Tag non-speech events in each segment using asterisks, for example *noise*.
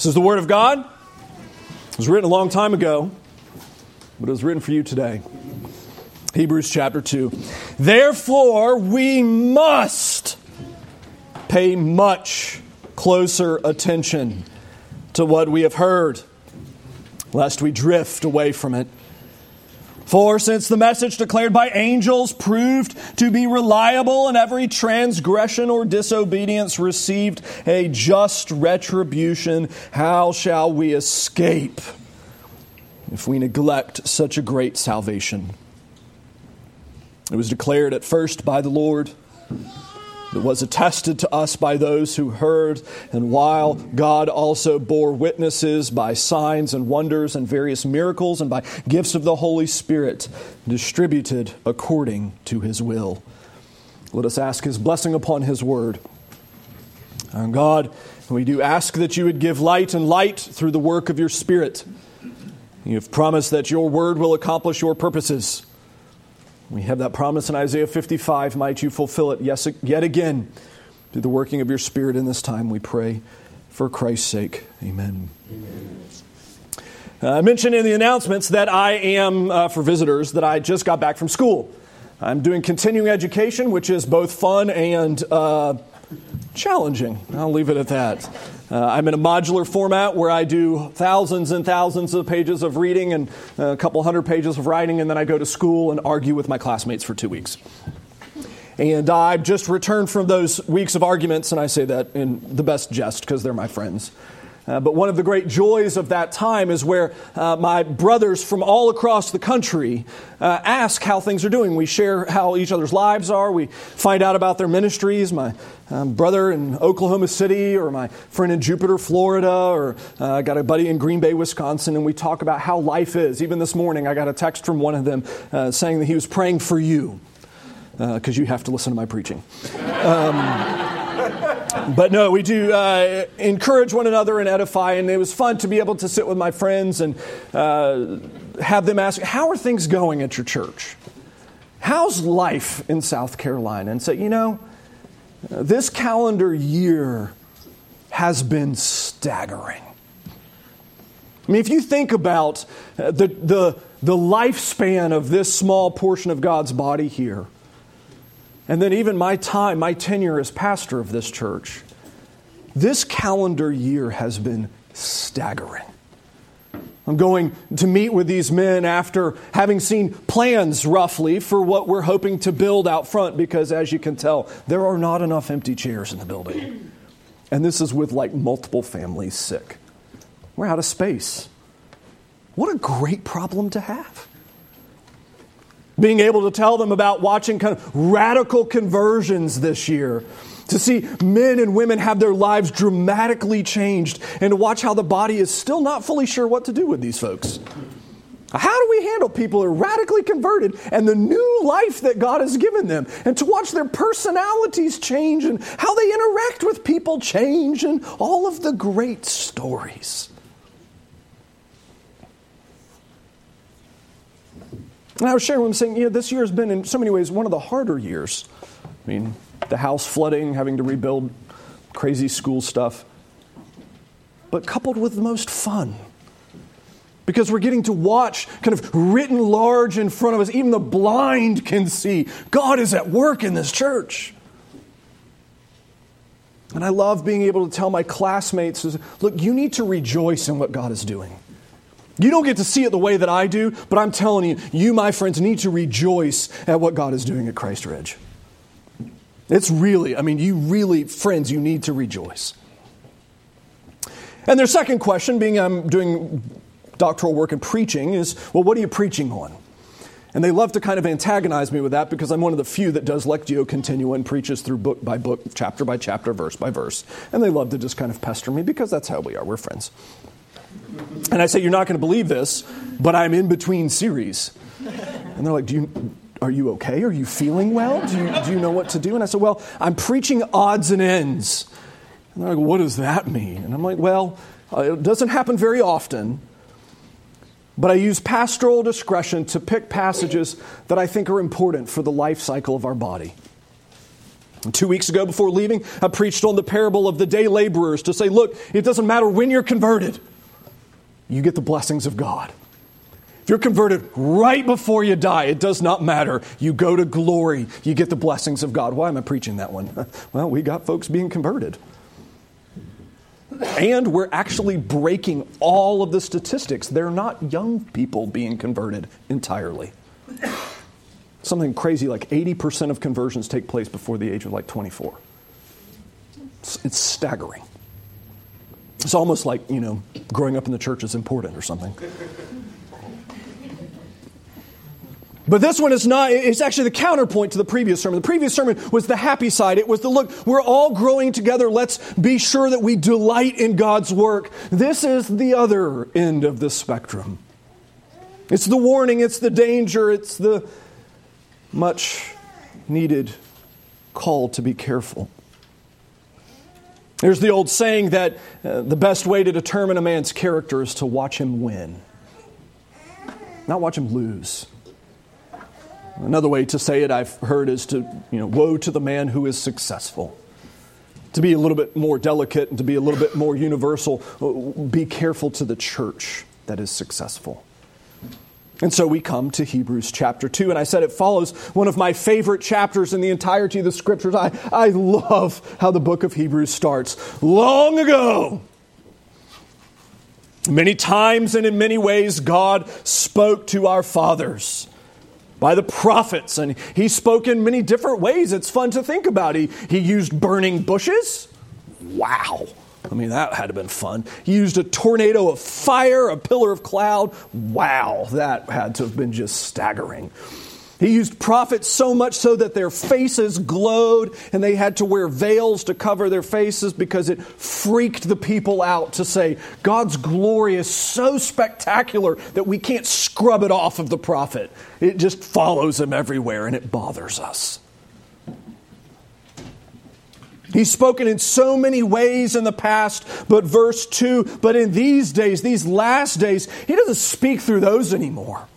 This is the Word of God. It was written a long time ago, but it was written for you today. Hebrews chapter 2. Therefore, we must pay much closer attention to what we have heard, lest we drift away from it. For since the message declared by angels proved to be reliable, and every transgression or disobedience received a just retribution, how shall we escape if we neglect such a great salvation? It was declared at first by the Lord that was attested to us by those who heard, and while God also bore witnesses by signs and wonders and various miracles and by gifts of the Holy Spirit distributed according to his will. Let us ask his blessing upon his word. And God, we do ask that you would give light and light through the work of your Spirit. You have promised that your word will accomplish your purposes. We have that promise in Isaiah 55. Might you fulfill it yes, yet again through the working of your Spirit in this time, we pray. For Christ's sake, amen. amen. Uh, I mentioned in the announcements that I am, uh, for visitors, that I just got back from school. I'm doing continuing education, which is both fun and uh, challenging. I'll leave it at that. Uh, I'm in a modular format where I do thousands and thousands of pages of reading and a couple hundred pages of writing, and then I go to school and argue with my classmates for two weeks. And I've just returned from those weeks of arguments, and I say that in the best jest because they're my friends. Uh, but one of the great joys of that time is where uh, my brothers from all across the country uh, ask how things are doing. We share how each other's lives are. We find out about their ministries. My um, brother in Oklahoma City, or my friend in Jupiter, Florida, or uh, I got a buddy in Green Bay, Wisconsin, and we talk about how life is. Even this morning, I got a text from one of them uh, saying that he was praying for you because you have to listen to my preaching. Um, but no, we do uh, encourage one another and edify, and it was fun to be able to sit with my friends and uh, have them ask, How are things going at your church? How's life in South Carolina? And say, You know, this calendar year has been staggering. I mean, if you think about the, the, the lifespan of this small portion of God's body here, and then even my time, my tenure as pastor of this church, this calendar year has been staggering. I'm going to meet with these men after having seen plans roughly for what we're hoping to build out front because, as you can tell, there are not enough empty chairs in the building. And this is with like multiple families sick. We're out of space. What a great problem to have being able to tell them about watching kind of radical conversions this year. To see men and women have their lives dramatically changed, and to watch how the body is still not fully sure what to do with these folks. How do we handle people who are radically converted and the new life that God has given them? And to watch their personalities change and how they interact with people change and all of the great stories. And I was sharing with him saying, you know, this year has been in so many ways one of the harder years. I mean, the house flooding, having to rebuild, crazy school stuff. But coupled with the most fun. Because we're getting to watch, kind of written large in front of us, even the blind can see God is at work in this church. And I love being able to tell my classmates, look, you need to rejoice in what God is doing. You don't get to see it the way that I do, but I'm telling you, you, my friends, need to rejoice at what God is doing at Christ Ridge. It's really, I mean, you really, friends, you need to rejoice. And their second question, being I'm doing doctoral work and preaching, is well, what are you preaching on? And they love to kind of antagonize me with that because I'm one of the few that does Lectio Continua and preaches through book by book, chapter by chapter, verse by verse. And they love to just kind of pester me because that's how we are. We're friends. And I say, You're not going to believe this, but I'm in between series. And they're like, Do you. Are you okay? Are you feeling well? Do you, do you know what to do? And I said, Well, I'm preaching odds and ends. And they're like, What does that mean? And I'm like, Well, uh, it doesn't happen very often, but I use pastoral discretion to pick passages that I think are important for the life cycle of our body. Two weeks ago, before leaving, I preached on the parable of the day laborers to say, look, it doesn't matter when you're converted, you get the blessings of God. If you're converted right before you die, it does not matter. You go to glory, you get the blessings of God. Why am I preaching that one? *laughs* Well, we got folks being converted. And we're actually breaking all of the statistics. They're not young people being converted entirely. Something crazy like 80% of conversions take place before the age of like 24. It's, it's staggering. It's almost like, you know, growing up in the church is important or something. But this one is not, it's actually the counterpoint to the previous sermon. The previous sermon was the happy side. It was the look, we're all growing together. Let's be sure that we delight in God's work. This is the other end of the spectrum. It's the warning, it's the danger, it's the much needed call to be careful. There's the old saying that uh, the best way to determine a man's character is to watch him win, not watch him lose. Another way to say it I've heard is to, you know, woe to the man who is successful. To be a little bit more delicate and to be a little bit more universal, uh, be careful to the church that is successful. And so we come to Hebrews chapter 2, and I said it follows one of my favorite chapters in the entirety of the scriptures. I, I love how the book of Hebrews starts. Long ago, many times and in many ways, God spoke to our fathers by the prophets, and he spoke in many different ways. It's fun to think about. He, he used burning bushes. Wow. I mean, that had to have been fun. He used a tornado of fire, a pillar of cloud. Wow, that had to have been just staggering. He used prophets so much so that their faces glowed and they had to wear veils to cover their faces because it freaked the people out to say, God's glory is so spectacular that we can't scrub it off of the prophet. It just follows him everywhere and it bothers us. He's spoken in so many ways in the past, but verse 2, but in these days, these last days, he doesn't speak through those anymore.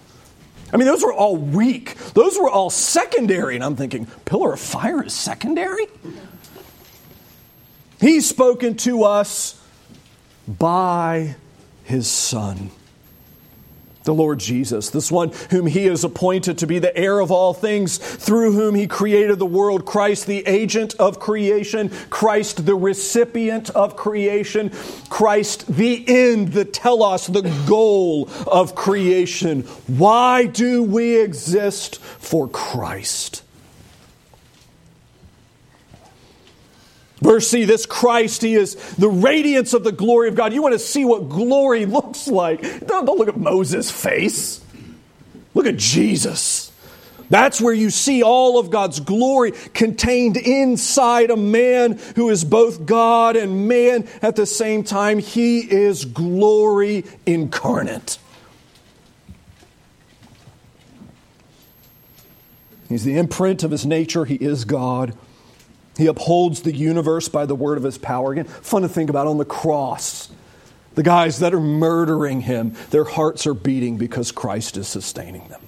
I mean, those were all weak. Those were all secondary. And I'm thinking, pillar of fire is secondary? He's spoken to us by his Son the Lord Jesus, this one whom he has appointed to be the heir of all things, through whom he created the world, Christ the agent of creation, Christ the recipient of creation, Christ the end, the telos, the goal of creation. Why do we exist for Christ? Verse C, this Christ, He is the radiance of the glory of God. You want to see what glory *laughs* looks like. Don't, don't look at Moses' face. Look at Jesus. That's where you see all of God's glory contained inside a man who is both God and man at the same time. He is glory incarnate. He's the imprint of his nature. He is God. He upholds the universe by the word of his power. Again, fun to think about on the cross. The guys that are murdering him, their hearts are beating because Christ is sustaining them.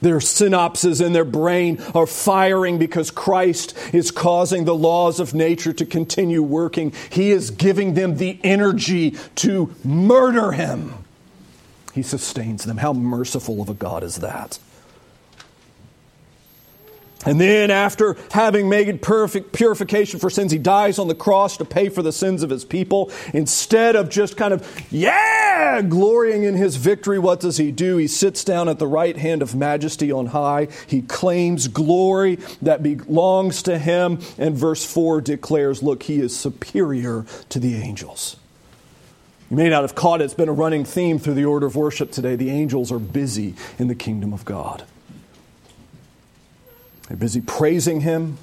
Their synapses in their brain are firing because Christ is causing the laws of nature to continue working. He is giving them the energy to murder him. He sustains them. How merciful of a God is that? And then, after having made perfect purification for sins, he dies on the cross to pay for the sins of his people. Instead of just kind of, yeah, glorying in his victory, what does he do? He sits down at the right hand of majesty on high. He claims glory that belongs to him. And verse 4 declares, look, he is superior to the angels. You may not have caught it, it's been a running theme through the order of worship today. The angels are busy in the kingdom of God. They're busy praising Him.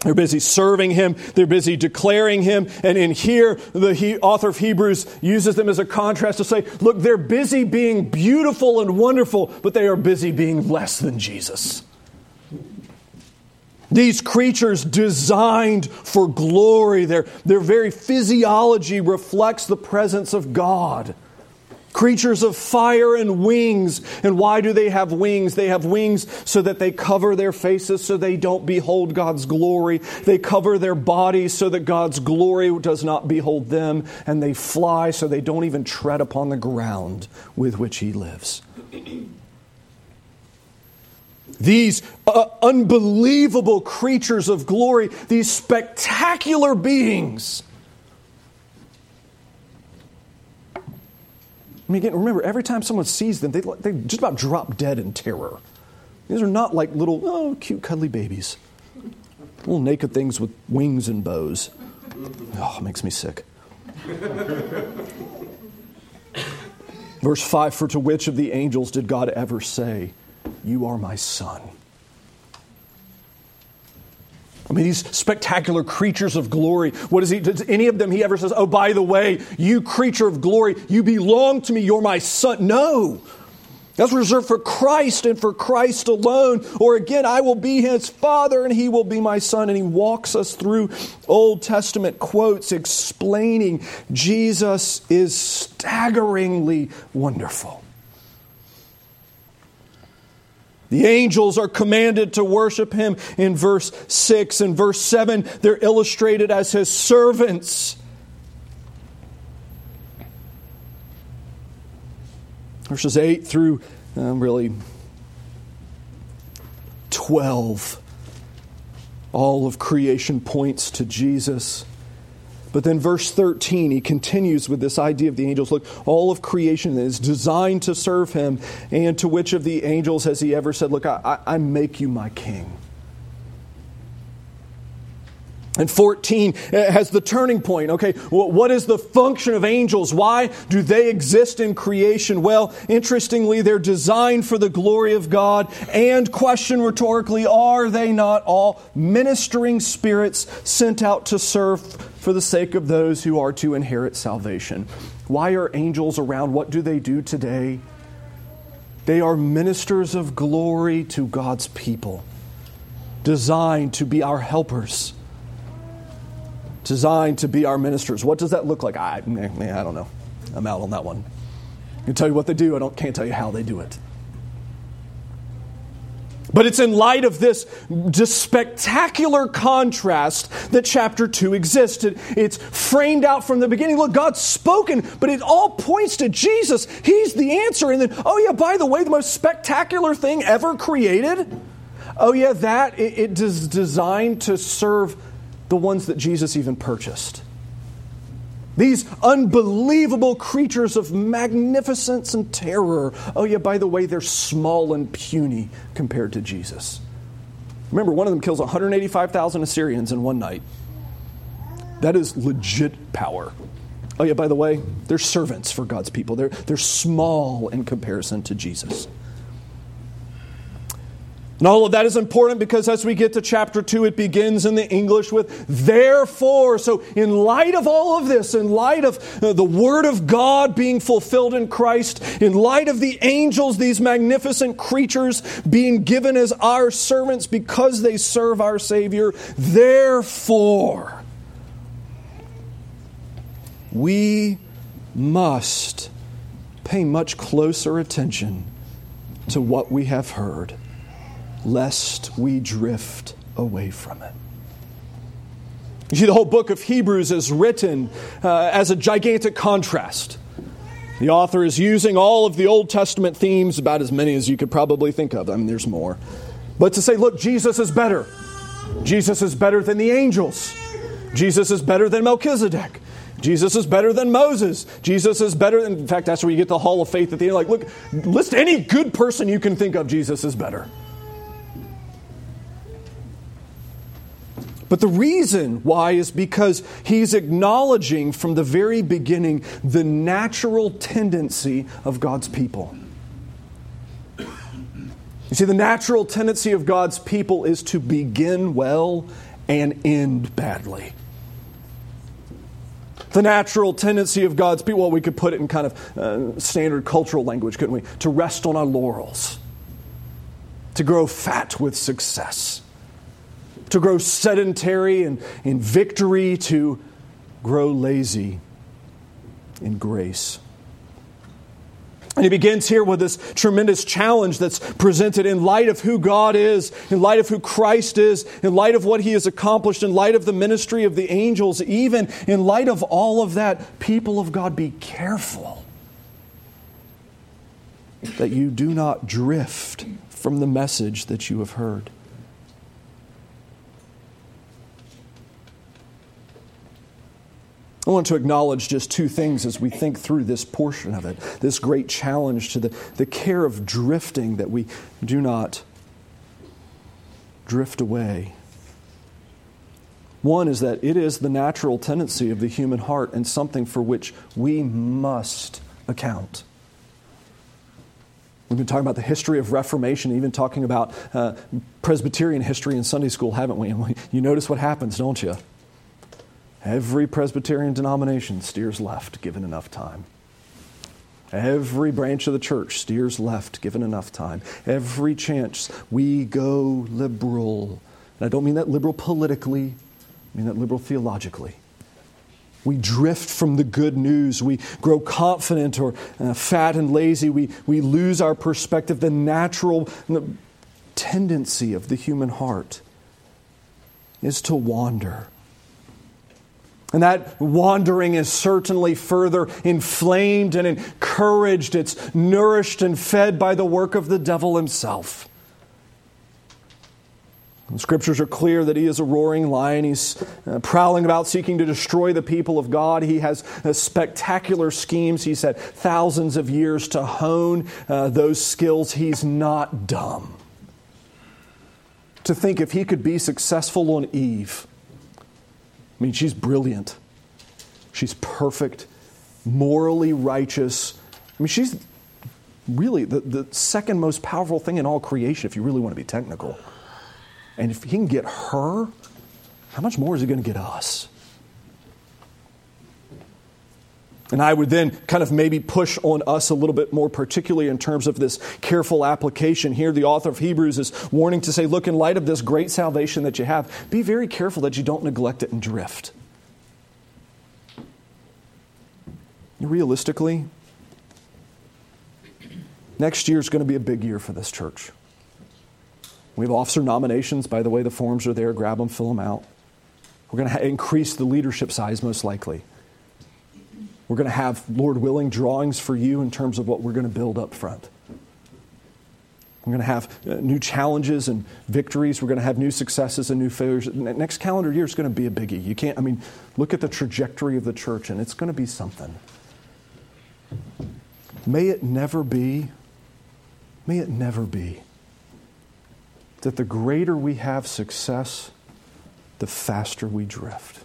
They're busy serving Him. They're busy declaring Him. And in here, the he, author of Hebrews uses them as a contrast to say, look, they're busy being beautiful and wonderful, but they are busy being less than Jesus. These creatures designed for glory, their, their very physiology reflects the presence of God. Creatures of fire and wings. And why do they have wings? They have wings so that they cover their faces so they don't behold God's glory. They cover their bodies so that God's glory does not behold them. And they fly so they don't even tread upon the ground with which He lives. These uh, unbelievable creatures of glory, these spectacular beings I mean, again, remember, every time someone sees them, they, they just about drop dead in terror. These are not like little, oh, cute, cuddly babies. Little naked things with wings and bows. Oh, it makes me sick. Verse 5 For to which of the angels did God ever say, You are my son? I mean, these spectacular creatures of glory. What is he? Does any of them he ever says, Oh, by the way, you creature of glory, you belong to me, you're my son? No. That's reserved for Christ and for Christ alone. Or again, I will be his father and he will be my son. And he walks us through Old Testament quotes explaining Jesus is staggeringly wonderful. The angels are commanded to worship him in verse 6. and verse 7, they're illustrated as his servants. Verses 8 through um, really 12, all of creation points to Jesus. But then, verse 13, he continues with this idea of the angels. Look, all of creation is designed to serve him. And to which of the angels has he ever said, Look, I, I make you my king? And 14 eh, has the turning point. Okay, what is the function of angels? Why do they exist in creation? Well, interestingly, they're designed for the glory of God. And, question rhetorically, are they not all ministering spirits sent out to serve for the sake of those who are to inherit salvation? Why are angels around? What do they do today? They are ministers of glory to God's people, designed to be our helpers designed to be our ministers. What does that look like? I, I don't know. I'm out on that one. I can tell you what they do, I don't, can't tell you how they do it. But it's in light of this just spectacular contrast that chapter 2 existed. It's framed out from the beginning. Look, God's spoken, but it all points to Jesus. He's the answer. And then, oh, yeah, by the way, the most spectacular thing ever created. Oh, yeah, that it, it is designed to serve the ones that Jesus even purchased. These unbelievable creatures of magnificence and terror. Oh, yeah, by the way, they're small and puny compared to Jesus. Remember, one of them kills 185,000 Assyrians in one night. That is legit power. Oh, yeah, by the way, they're servants for God's people. They're, they're small in comparison to Jesus. And all of that is important because as we get to chapter 2, it begins in the English with therefore. So, in light of all of this, in light of uh, the Word of God being fulfilled in Christ, in light of the angels, these magnificent creatures being given as our servants because they serve our Savior, therefore, we must pay much closer attention to what we have heard lest we drift away from it. You see, the whole book of Hebrews is written uh, as a gigantic contrast. The author is using all of the Old Testament themes, about as many as you could probably think of. I mean, there's more. But to say, look, Jesus is better. Jesus is better than the angels. Jesus is better than Melchizedek. Jesus is better than Moses. Jesus is better than, in fact, that's where you get the hall of faith at the end. Like, look, list any good person you can think of, Jesus is better. But the reason why is because he's acknowledging from the very beginning the natural tendency of God's people. You see, the natural tendency of God's people is to begin well and end badly. The natural tendency of God's people, well, we could put it in kind of uh, standard cultural language, couldn't we? To rest on our laurels, to grow fat with success to grow sedentary and in victory, to grow lazy in grace. And he begins here with this tremendous challenge that's presented in light of who God is, in light of who Christ is, in light of what he has accomplished, in light of the ministry of the angels, even in light of all of that, people of God, be careful that you do not drift from the message that you have heard. I want to acknowledge just two things as we think through this portion of it, this great challenge to the, the care of drifting that we do not drift away. One is that it is the natural tendency of the human heart and something for which we must account. We've been talking about the history of Reformation, even talking about uh, Presbyterian history in Sunday school, haven't we? And *laughs* we, you notice what happens, don't you? Every Presbyterian denomination steers left given enough time. Every branch of the church steers left given enough time. Every chance we go liberal. And I don't mean that liberal politically, I mean that liberal theologically. We drift from the good news. We grow confident or uh, fat and lazy. We, we lose our perspective, the natural tendency of the human heart is to wander. And that wandering is certainly further inflamed and encouraged. It's nourished and fed by the work of the devil himself. The scriptures are clear that he is a roaring lion. He's uh, prowling about seeking to destroy the people of God. He has uh, spectacular schemes. He's had thousands of years to hone uh, those skills. He's not dumb. To think if he could be successful on Eve, I mean, she's brilliant. She's perfect, morally righteous. I mean, she's really the, the second most powerful thing in all creation, if you really want to be technical. And if he can get her, how much more is he going to get us? And I would then kind of maybe push on us a little bit more, particularly in terms of this careful application. Here, the author of Hebrews is warning to say, look, in light of this great salvation that you have, be very careful that you don't neglect it and drift. Realistically, next year is going to be a big year for this church. We have officer nominations. By the way, the forms are there. Grab them, fill them out. We're going to increase the leadership size, most likely. We're going to have, Lord willing, drawings for you in terms of what we're going to build up front. We're going to have uh, new challenges and victories. We're going to have new successes and new failures. Next calendar year is going to be a biggie. You can't, I mean, look at the trajectory of the church, and it's going to be something. May it never be, may it never be that the greater we have success, the faster we drift.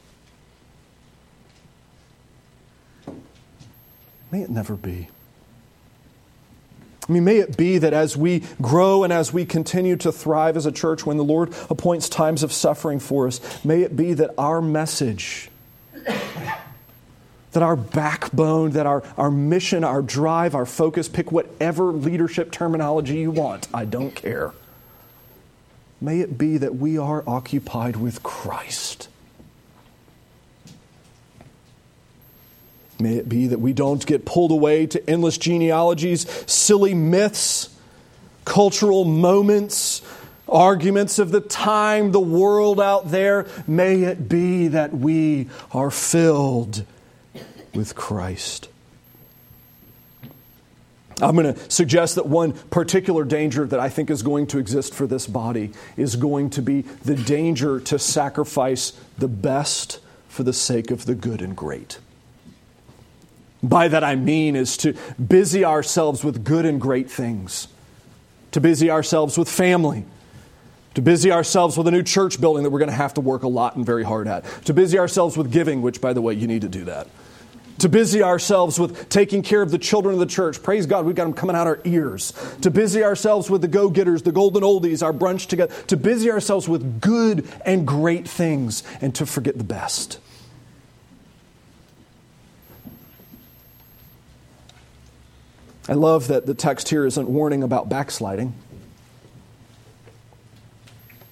May it never be. I mean, may it be that as we grow and as we continue to thrive as a church, when the Lord appoints times of suffering for us, may it be that our message, that our backbone, that our, our mission, our drive, our focus, pick whatever leadership terminology you want, I don't care. May it be that we are occupied with Christ May it be that we don't get pulled away to endless genealogies, silly myths, cultural moments, arguments of the time, the world out there. May it be that we are filled with Christ. I'm going to suggest that one particular danger that I think is going to exist for this body is going to be the danger to sacrifice the best for the sake of the good and great. By that I mean is to busy ourselves with good and great things, to busy ourselves with family, to busy ourselves with a new church building that we're going to have to work a lot and very hard at, to busy ourselves with giving, which, by the way, you need to do that, to busy ourselves with taking care of the children of the church. Praise God, we've got them coming out our ears. To busy ourselves with the go getters, the golden oldies, our brunch together, to busy ourselves with good and great things, and to forget the best. I love that the text here isn't warning about backsliding.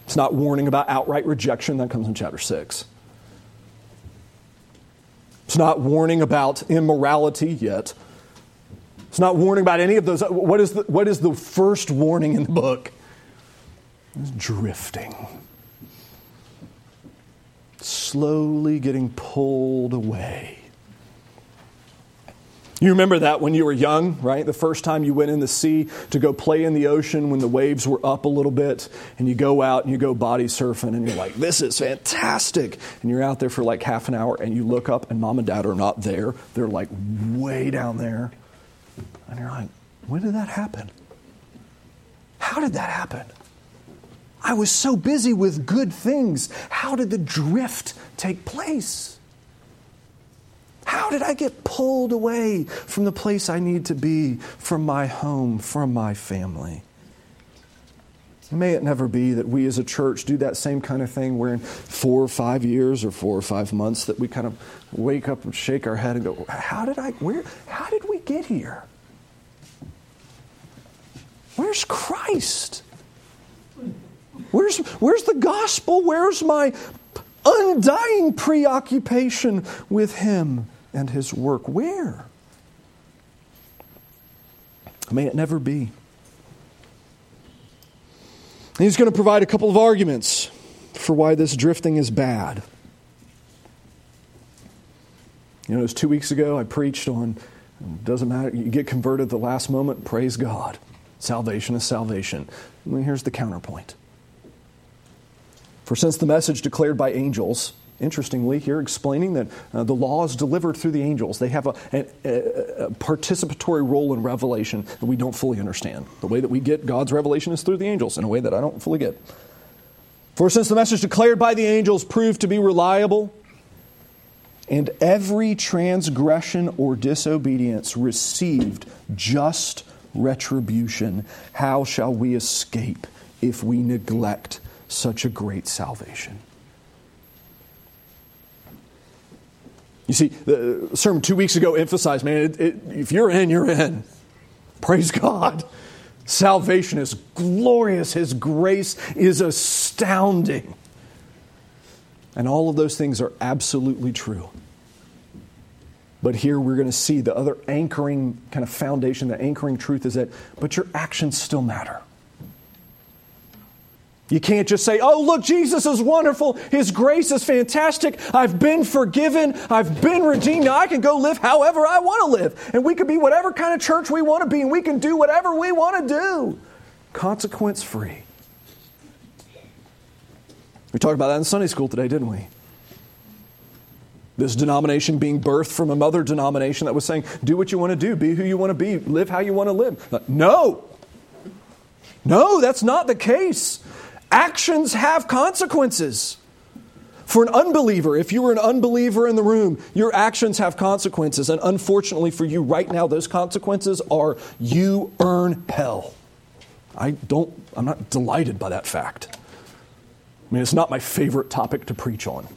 It's not warning about outright rejection, that comes in chapter 6. It's not warning about immorality yet. It's not warning about any of those. What is the, what is the first warning in the book? It's drifting. Slowly getting pulled away. You remember that when you were young, right? The first time you went in the sea to go play in the ocean when the waves were up a little bit, and you go out and you go body surfing, and you're like, this is fantastic. And you're out there for like half an hour, and you look up, and mom and dad are not there. They're like way down there. And you're like, when did that happen? How did that happen? I was so busy with good things. How did the drift take place? How did I get pulled away from the place I need to be, from my home, from my family? May it never be that we as a church do that same kind of thing where in four or five years or four or five months that we kind of wake up and shake our head and go, How did I where how did we get here? Where's Christ? Where's, where's the gospel? Where's my undying preoccupation with Him? And his work. Where? May it never be. He's going to provide a couple of arguments for why this drifting is bad. You know, it was two weeks ago I preached on doesn't matter, you get converted at the last moment, praise God. Salvation is salvation. Here's the counterpoint. For since the message declared by angels, interestingly, here explaining that uh, the law is delivered through the angels. They have a, a, a, participatory role in revelation that we don't fully understand. The way that we get God's revelation is through the angels in a way that I don't fully get. For since the message declared by the angels proved to be reliable, and every transgression or disobedience received just retribution, how shall we escape if we neglect such a great salvation? You see, the uh, sermon two weeks ago emphasized, man, it, it, if you're in, you're in. Praise God. Salvation is glorious, His grace is astounding. And all of those things are absolutely true. But here we're going to see the other anchoring kind of foundation, the anchoring truth is that, but your actions still matter. You can't just say, oh, look, Jesus is wonderful. His grace is fantastic. I've been forgiven. I've been redeemed. Now I can go live however I want to live. And we can be whatever kind of church we want to be, and we can do whatever we want to do. Consequence free. We talked about that in Sunday school today, didn't we? This denomination being birthed from another denomination that was saying, do what you want to do, be who you want to be, live how you want to live. No. No, that's not the case. Actions have consequences. For an unbeliever, if you were an unbeliever in the room, your actions have consequences. And unfortunately for you right now, those consequences are you earn hell. I don't, I'm not delighted by that fact. I mean, it's not my favorite topic to preach on.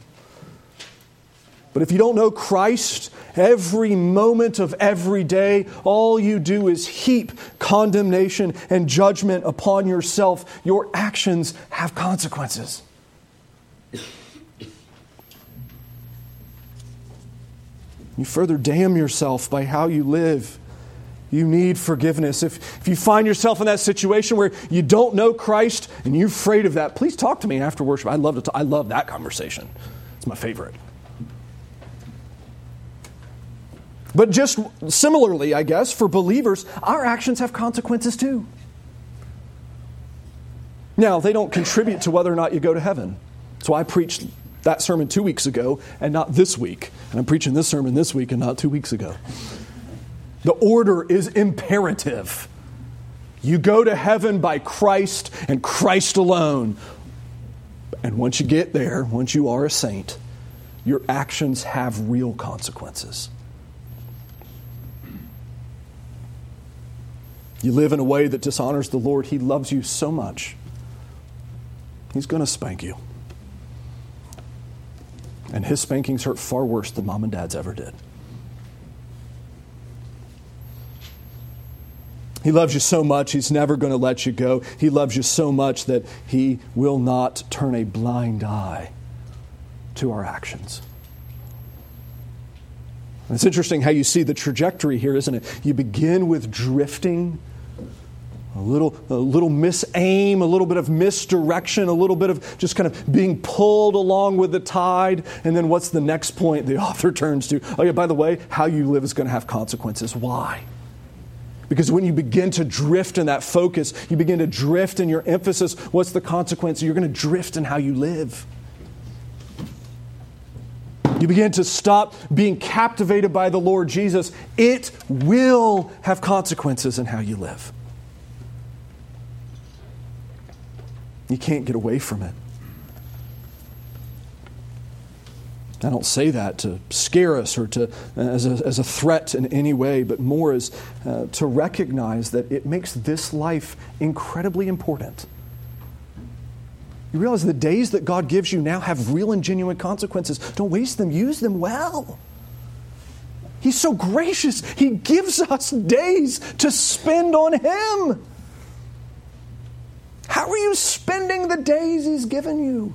But if you don't know Christ, every moment of every day, all you do is heap condemnation and judgment upon yourself. Your actions have consequences. You further damn yourself by how you live. You need forgiveness. If, if you find yourself in that situation where you don't know Christ and you're afraid of that, please talk to me after worship. I love, to talk, I love that conversation. It's my favorite. But just similarly, I guess, for believers, our actions have consequences too. Now, they don't contribute to whether or not you go to heaven. So I preached that sermon two weeks ago and not this week. And I'm preaching this sermon this week and not two weeks ago. The order is imperative. You go to heaven by Christ and Christ alone. And once you get there, once you are a saint, your actions have real consequences. You live in a way that dishonors the Lord, He loves you so much. He's going to spank you. And His spankings hurt far worse than mom and dad's ever did. He loves you so much, He's never going to let you go. He loves you so much that He will not turn a blind eye to our actions. It's interesting how you see the trajectory here, isn't it? You begin with drifting, a little, a little misaim, a little bit of misdirection, a little bit of just kind of being pulled along with the tide. And then what's the next point the *laughs* author turns to? Oh, yeah, by the way, how you live is going to have consequences. Why? Because when you begin to drift in that focus, you begin to drift in your emphasis. What's the consequence? You're going to drift in how you live. You begin to stop being captivated by the Lord Jesus. It will have consequences in how you live. You can't get away from it. I don't say that to scare us or to, as, a, as a threat in any way, but more as uh, to recognize that it makes this life incredibly important. You realize the days that God gives you now have real and genuine consequences. Don't waste them, use them well. He's so gracious. He gives us days to spend on Him. How are you spending the days He's given you?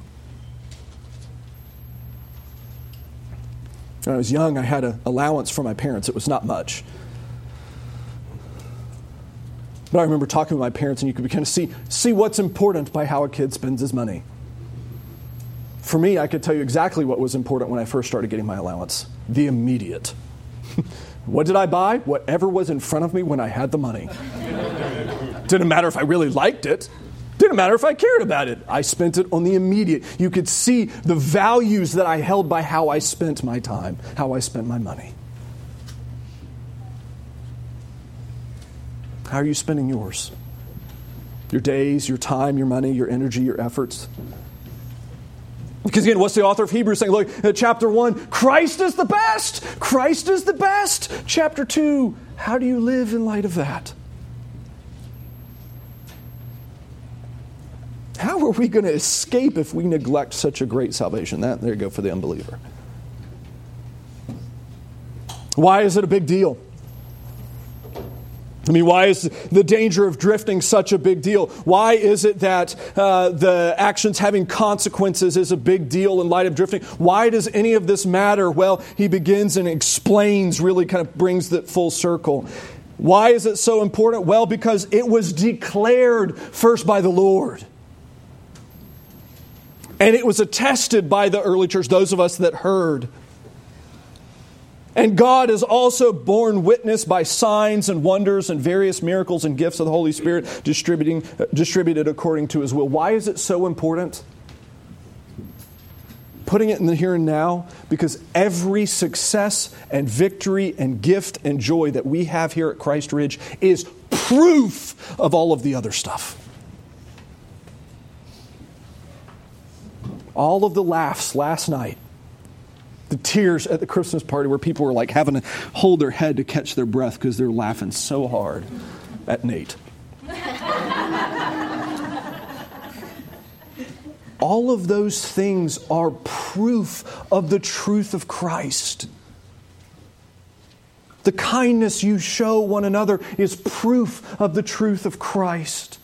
When I was young, I had an allowance from my parents. It was not much. But I remember talking with my parents, and you could kind of see, see what's important by how a kid spends his money. For me, I could tell you exactly what was important when I first started getting my allowance the immediate. *laughs* what did I buy? Whatever was in front of me when I had the money. *laughs* Didn't matter if I really liked it. Didn't matter if I cared about it. I spent it on the immediate. You could see the values that I held by how I spent my time, how I spent my money. How are you spending yours? Your days, your time, your money, your energy, your efforts? Because again, what's the author of Hebrews saying? Look, uh, chapter 1, Christ is the best. Christ is the best. Chapter 2, how do you live in light of that? How are we going to escape if we neglect such a great salvation? That there you go for the unbeliever. Why is it a big deal? I mean, why is the danger of drifting such a big deal? Why is it that uh, the actions having consequences is a big deal in light of drifting? Why does any of this matter? Well, he begins and explains, really kind of brings that full circle. Why is it so important? Well, because it was declared first by the Lord. And it was attested by the early church, those of us that heard. And God has also borne witness by signs and wonders and various miracles and gifts of the Holy Spirit distributing, distributed according to his will. Why is it so important? Putting it in the here and now, because every success and victory and gift and joy that we have here at Christ Ridge is proof of all of the other stuff. All of the laughs last night, the tears at the Christmas party where people were like having to hold their head to catch their breath because they're laughing so hard at Nate. *laughs* all of those things are proof of the truth of Christ. The kindness you show one another is proof of the truth of Christ.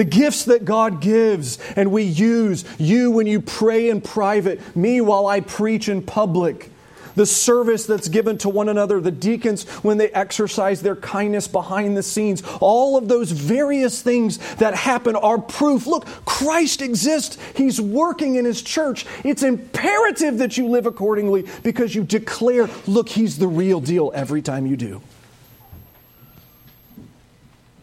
The gifts that God gives and we use, you when you pray in private, me while I preach in public, the service that's given to one another, the deacons when they exercise their kindness behind the scenes, all of those various things that happen are proof. Look, Christ exists. He's working in His church. It's imperative that you live accordingly because you declare, look, He's the real deal every time you do.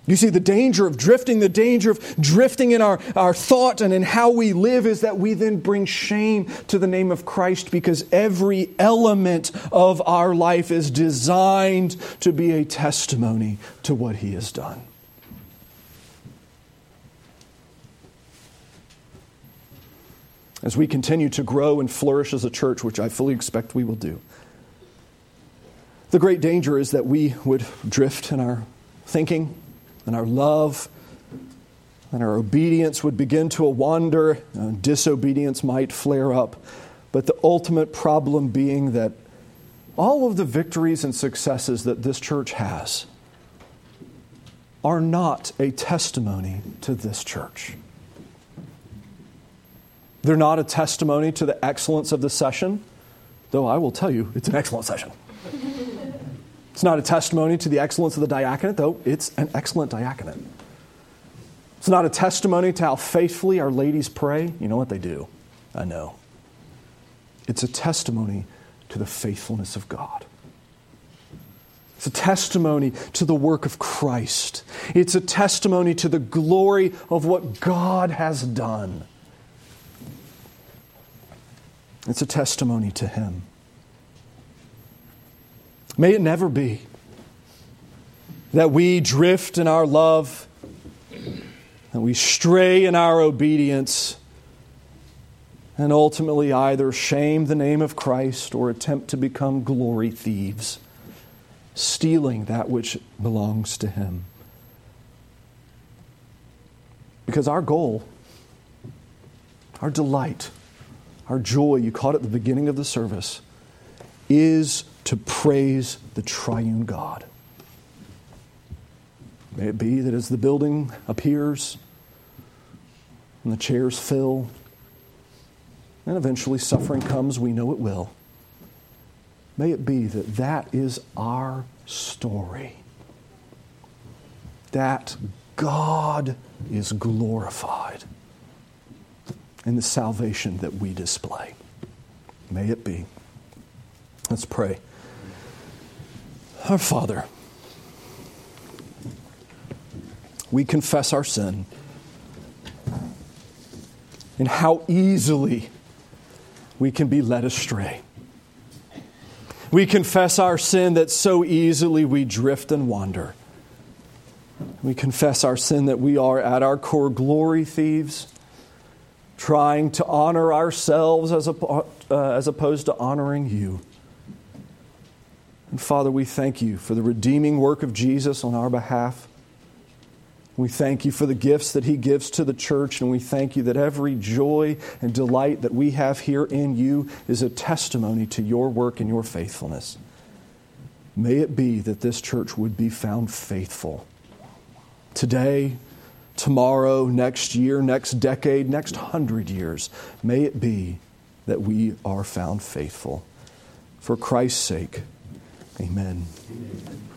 You see, the danger of drifting, the danger of drifting in our, our thought and in how we live is that we then bring shame to the name of Christ because every element of our life is designed to be a testimony to what He has done. As we continue to grow and flourish as a church, which I fully expect we will do, the great danger is that we would drift in our thinking and our love and our obedience would begin to wander, uh, disobedience might flare up. But the ultimate problem being that all of the victories and successes that this church has are not a testimony to this church. They're not a testimony to the excellence of the session, though I will tell you it's an excellent session. It's not a testimony to the excellence of the diaconate, though it's an excellent diaconate. It's not a testimony to how faithfully our ladies pray. You know what they do? I know. It's a testimony to the faithfulness of God. It's a testimony to the work of Christ. It's a testimony to the glory of what God has done. It's a testimony to Him. May it never be that we drift in our love, that we stray in our obedience, and ultimately either shame the name of Christ or attempt to become glory thieves, stealing that which belongs to Him. Because our goal, our delight, our joy, you caught at the beginning of the service, is to praise the triune God. May it be that as the building appears and the chairs fill, and eventually suffering comes, we know it will. May it be that that is our story. That God is glorified in the salvation that we display. May it be. Let's pray. Our Father, we confess our sin and how easily we can be led astray. We confess our sin that so easily we drift and wander. We confess our sin that we are at our core glory thieves, trying to honor ourselves as, uh, as opposed to honoring you. And Father, we thank you for the redeeming work of Jesus on our behalf. We thank you for the gifts that He gives to the church, and we thank you that every joy and delight that we have here in you is a testimony to your work and your faithfulness. May it be that this church would be found faithful today, tomorrow, next year, next decade, next hundred years. May it be that we are found faithful. For Christ's sake, amen. amen.